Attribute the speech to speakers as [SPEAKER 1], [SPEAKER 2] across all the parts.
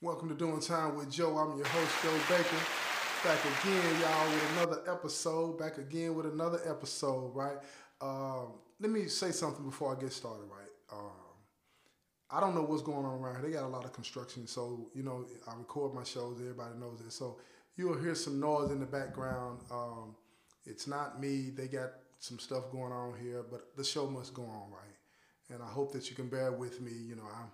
[SPEAKER 1] Welcome to Doing Time with Joe. I'm your host, Joe Baker. Back again, y'all, with another episode. Back again with another episode, right? Um, let me say something before I get started, right? Um, I don't know what's going on around here. They got a lot of construction, so you know I record my shows. Everybody knows it, so you'll hear some noise in the background. Um, it's not me. They got some stuff going on here, but the show must go on, right? And I hope that you can bear with me. You know, I'm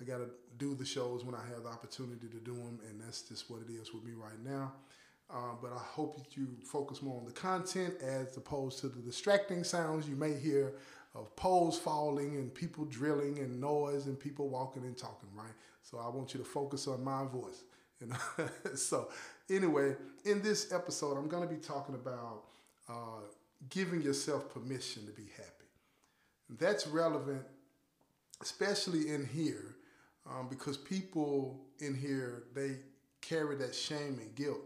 [SPEAKER 1] I got to do the shows when I have the opportunity to do them, and that's just what it is with me right now. Uh, but I hope that you focus more on the content as opposed to the distracting sounds you may hear of poles falling and people drilling and noise and people walking and talking, right? So I want you to focus on my voice. You know? so anyway, in this episode, I'm going to be talking about uh, giving yourself permission to be happy. That's relevant, especially in here, um, because people in here they carry that shame and guilt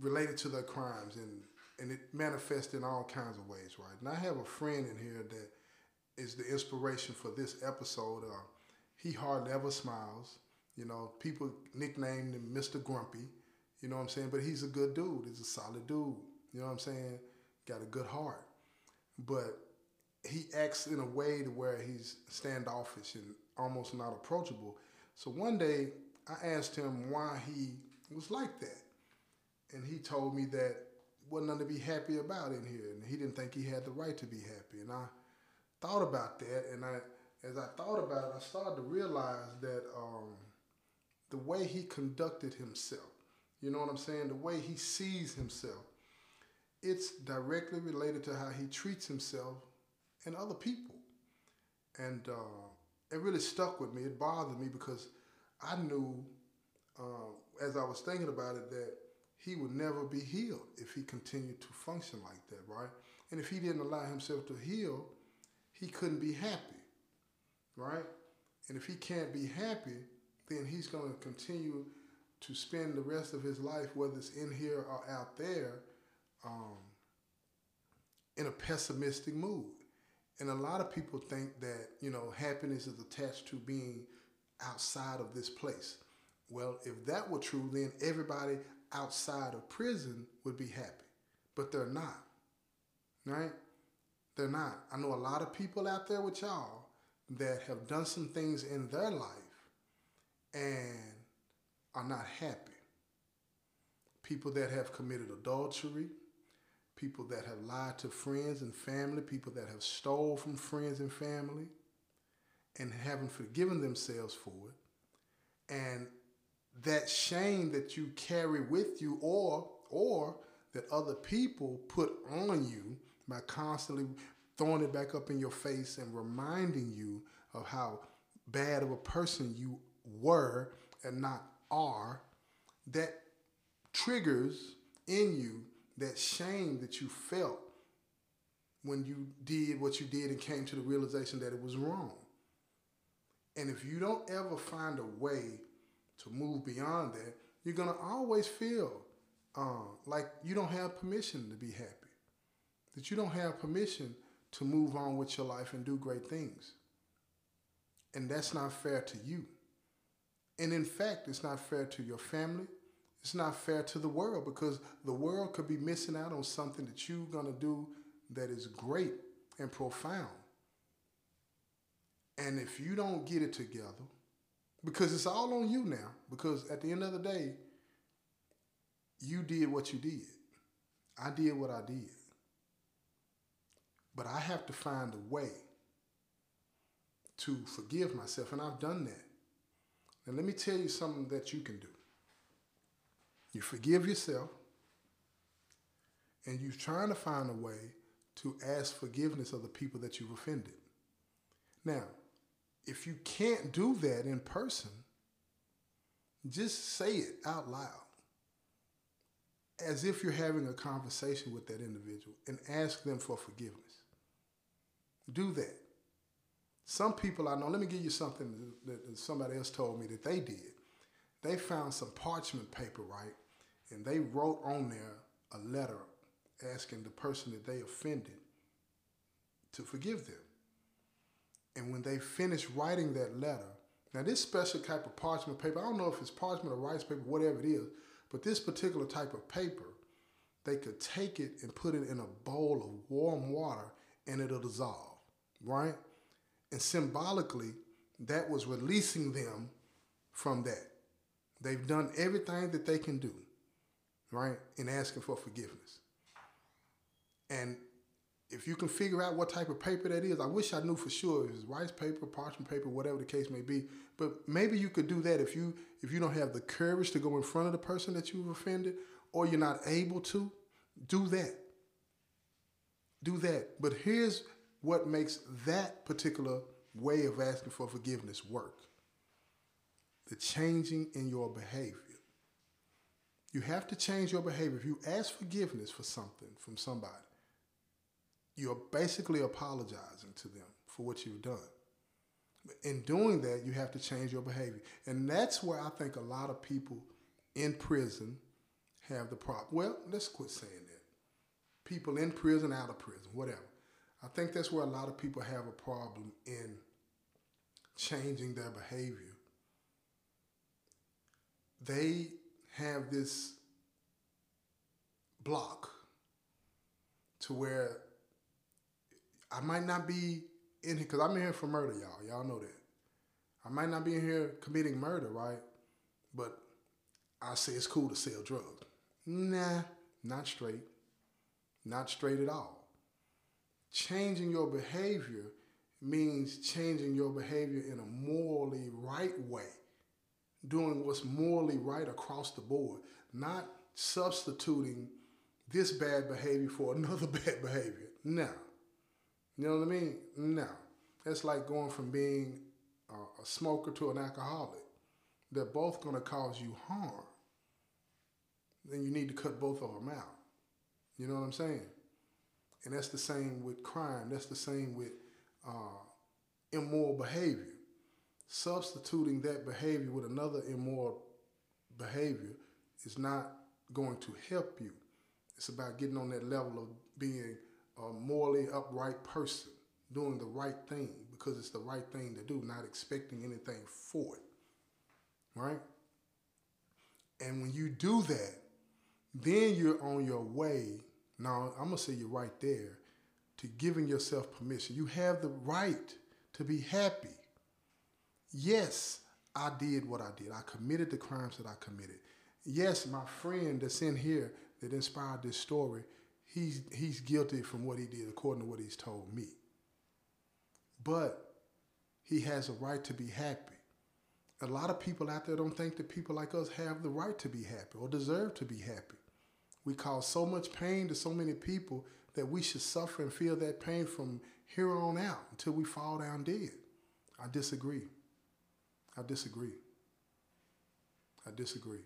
[SPEAKER 1] related to their crimes and and it manifests in all kinds of ways right? And i have a friend in here that is the inspiration for this episode. Uh, he hardly ever smiles. You know people nickname him mr grumpy. You know what i'm saying? But he's a good dude. He's a solid dude. You know what i'm saying? Got a good heart. But he acts in a way to where he's standoffish and almost not approachable. So one day I asked him why he was like that. And he told me that wasn't nothing to be happy about in here. And he didn't think he had the right to be happy. And I thought about that. And I, as I thought about it, I started to realize that um, the way he conducted himself, you know what I'm saying? The way he sees himself, it's directly related to how he treats himself and other people. And uh, it really stuck with me. It bothered me because I knew, uh, as I was thinking about it, that he would never be healed if he continued to function like that, right? And if he didn't allow himself to heal, he couldn't be happy, right? And if he can't be happy, then he's going to continue to spend the rest of his life, whether it's in here or out there, um, in a pessimistic mood. And a lot of people think that, you know, happiness is attached to being outside of this place. Well, if that were true, then everybody outside of prison would be happy. But they're not. Right? They're not. I know a lot of people out there with y'all that have done some things in their life and are not happy. People that have committed adultery, people that have lied to friends and family, people that have stole from friends and family and haven't forgiven themselves for it. And that shame that you carry with you or or that other people put on you by constantly throwing it back up in your face and reminding you of how bad of a person you were and not are, that triggers in you that shame that you felt when you did what you did and came to the realization that it was wrong. And if you don't ever find a way to move beyond that, you're going to always feel uh, like you don't have permission to be happy, that you don't have permission to move on with your life and do great things. And that's not fair to you. And in fact, it's not fair to your family, it's not fair to the world because the world could be missing out on something that you're going to do that is great and profound. And if you don't get it together, because it's all on you now, because at the end of the day, you did what you did. I did what I did. But I have to find a way to forgive myself, and I've done that. And let me tell you something that you can do. You forgive yourself, and you're trying to find a way to ask forgiveness of the people that you've offended. Now, if you can't do that in person, just say it out loud as if you're having a conversation with that individual and ask them for forgiveness. Do that. Some people I know, let me give you something that somebody else told me that they did. They found some parchment paper, right? And they wrote on there a letter asking the person that they offended to forgive them. And when they finished writing that letter, Now, this special type of parchment paper, I don't know if it's parchment or rice paper, whatever it is, but this particular type of paper, they could take it and put it in a bowl of warm water and it'll dissolve, right? And symbolically, that was releasing them from that. They've done everything that they can do, right? In asking for forgiveness. And if you can figure out what type of paper that is, I wish I knew for sure it's rice paper, parchment paper, whatever the case may be. But maybe you could do that if you if you don't have the courage to go in front of the person that you've offended, or you're not able to. Do that. Do that. But here's what makes that particular way of asking for forgiveness work. The changing in your behavior. You have to change your behavior. If you ask forgiveness for something from somebody, you're basically apologizing to them for what you've done. In doing that, you have to change your behavior. And that's where I think a lot of people in prison have the problem. Well, let's quit saying that. People in prison, out of prison, whatever. I think that's where a lot of people have a problem in changing their behavior. They have this block to where I might not be in here because I'm in here for murder, y'all. Y'all know that. I might not be in here committing murder, right? But I say it's cool to sell drugs. Nah, not straight. Not straight at all. Changing your behavior means changing your behavior in a morally right way, doing what's morally right across the board, not substituting this bad behavior for another bad behavior. No. You know what I mean? No. It's like going from being a, a smoker to an alcoholic. They're both going to cause you harm. Then you need to cut both of them out. You know what I'm saying? And that's the same with crime. That's the same with uh, immoral behavior. Substituting that behavior with another immoral behavior is not going to help you. It's about getting on that level of being a morally upright person, doing the right thing because it's the right thing to do, not expecting anything for it. Right? And when you do that, then you're on your way. Now, I'm going to say you're right there to giving yourself permission. You have the right to be happy. Yes, I did what I did. I committed the crimes that I committed. Yes, my friend that's in here that inspired this story he's he's guilty from what he did according to what he's told me. But he has a right to be happy. A lot of people out there don't think that people like us have the right to be happy or deserve to be happy. We cause so much pain to so many people that we should suffer and feel that pain from here on out until we fall down dead. I disagree. I disagree. I disagree.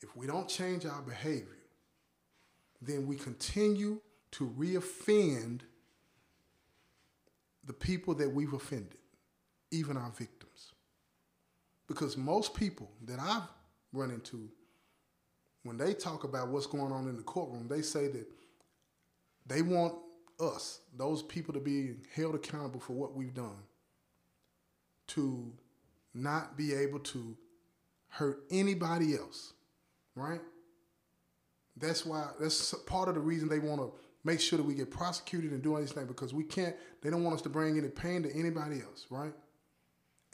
[SPEAKER 1] If we don't change our behavior, then we continue to reoffend the people that we've offended, even our victims. Because most people that I've run into, when they talk about what's going on in the courtroom, they say that they want us, those people, to be held accountable for what we've done, to not be able to hurt anybody else, right? That's why that's part of the reason they want to make sure that we get prosecuted and do all these things because we can't. They don't want us to bring any pain to anybody else, right?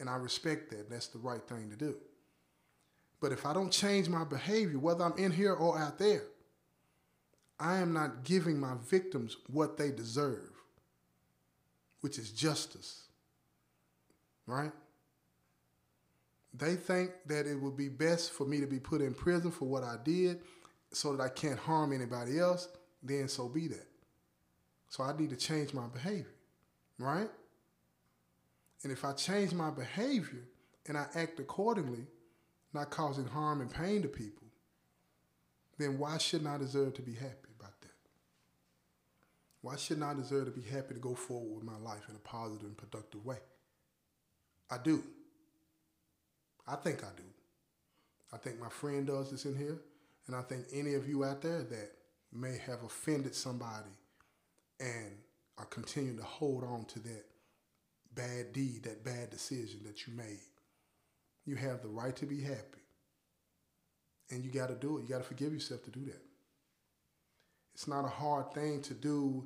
[SPEAKER 1] And I respect that. That's the right thing to do. But if I don't change my behavior, whether I'm in here or out there, I am not giving my victims what they deserve, which is justice. Right? They think that it would be best for me to be put in prison for what I did so that I can't harm anybody else, then so be that. So I need to change my behavior, right? And if I change my behavior and I act accordingly, not causing harm and pain to people, then why shouldn't I deserve to be happy about that? Why shouldn't I deserve to be happy to go forward with my life in a positive and productive way? I do. I think I do. I think my friend does this in here. And I think any of you out there that may have offended somebody and are continuing to hold on to that bad deed, that bad decision that you made. You have the right to be happy. And you got to do it. You got to forgive yourself to do that. It's not a hard thing to do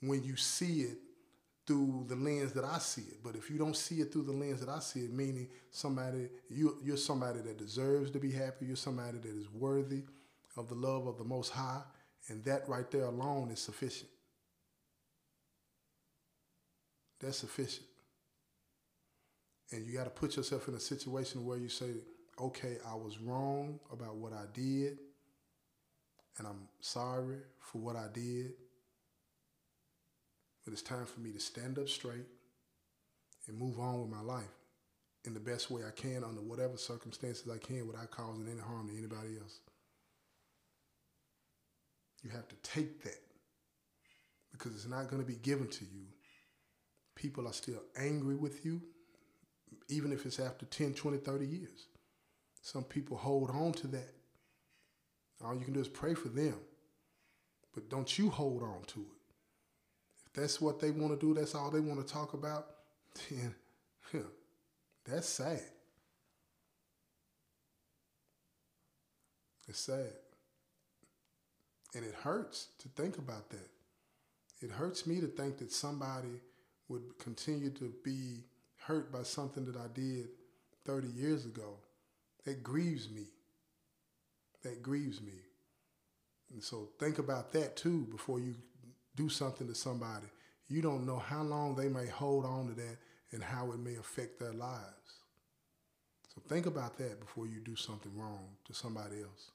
[SPEAKER 1] when you see it through the lens that I see it. But if you don't see it through the lens that I see it, meaning somebody you you're somebody that deserves to be happy, you're somebody that is worthy of the love of the most high, and that right there alone is sufficient. That's sufficient. And you got to put yourself in a situation where you say, okay, I was wrong about what I did, and I'm sorry for what I did. But it's time for me to stand up straight and move on with my life in the best way I can under whatever circumstances I can without causing any harm to anybody else. You have to take that because it's not going to be given to you. People are still angry with you, even if it's after 10, 20, 30 years. Some people hold on to that. All you can do is pray for them. But don't you hold on to it. That's what they want to do, that's all they want to talk about, then that's sad. It's sad. And it hurts to think about that. It hurts me to think that somebody would continue to be hurt by something that I did 30 years ago. That grieves me. That grieves me. And so think about that too before you do something to somebody. You don't know how long they may hold on to that and how it may affect their lives. So think about that before you do something wrong to somebody else.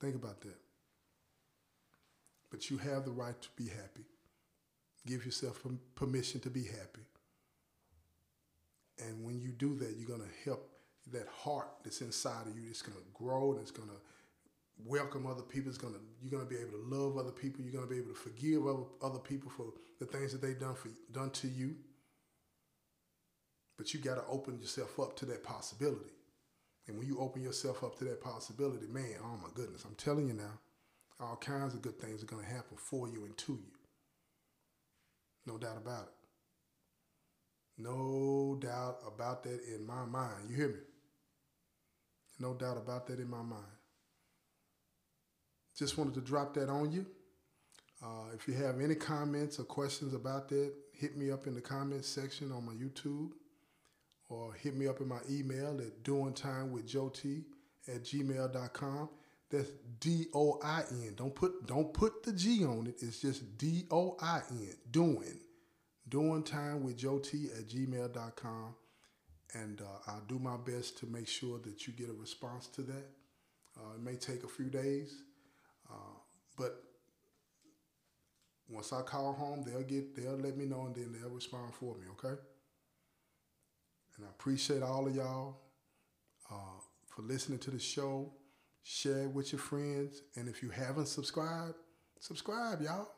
[SPEAKER 1] Think about that. But you have the right to be happy. Give yourself permission to be happy. And when you do that, you're going to help that heart that's inside of you. It's going to grow and it's going to welcome other people. It's to you're to be able to love other people. You're to be able to forgive other, other people for the things that they've done for done to you. But you got to open yourself up to that possibility. And when you open yourself up to that possibility, man, oh my goodness, I'm telling you now, all kinds of good things are to happen for you and to you. No doubt about it. No doubt about that in my mind. You hear me? No doubt about that in my mind. Just wanted to drop that on you. Uh, if you have any comments or questions about that, hit me up in the comments section on my YouTube or hit me up in my email at dointimewithjoe at gmail.com. That's D O I N. Don't put don't put the G on it. It's just D O I N. Doing. Doing time with Joe T at gmail.com. And uh, I'll do my best to make sure that you get a response to that. Uh, it may take a few days, uh, but once I call home, they'll get they'll let me know and then they'll respond for me. Okay. And I appreciate all of y'all uh, for listening to the show share it with your friends. And if you haven't subscribed, subscribe, y'all.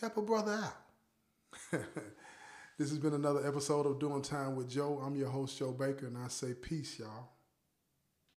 [SPEAKER 1] Help a brother out. this has been another episode of Doing Time with Joe. I'm your host, Joe Baker, and I say peace, y'all.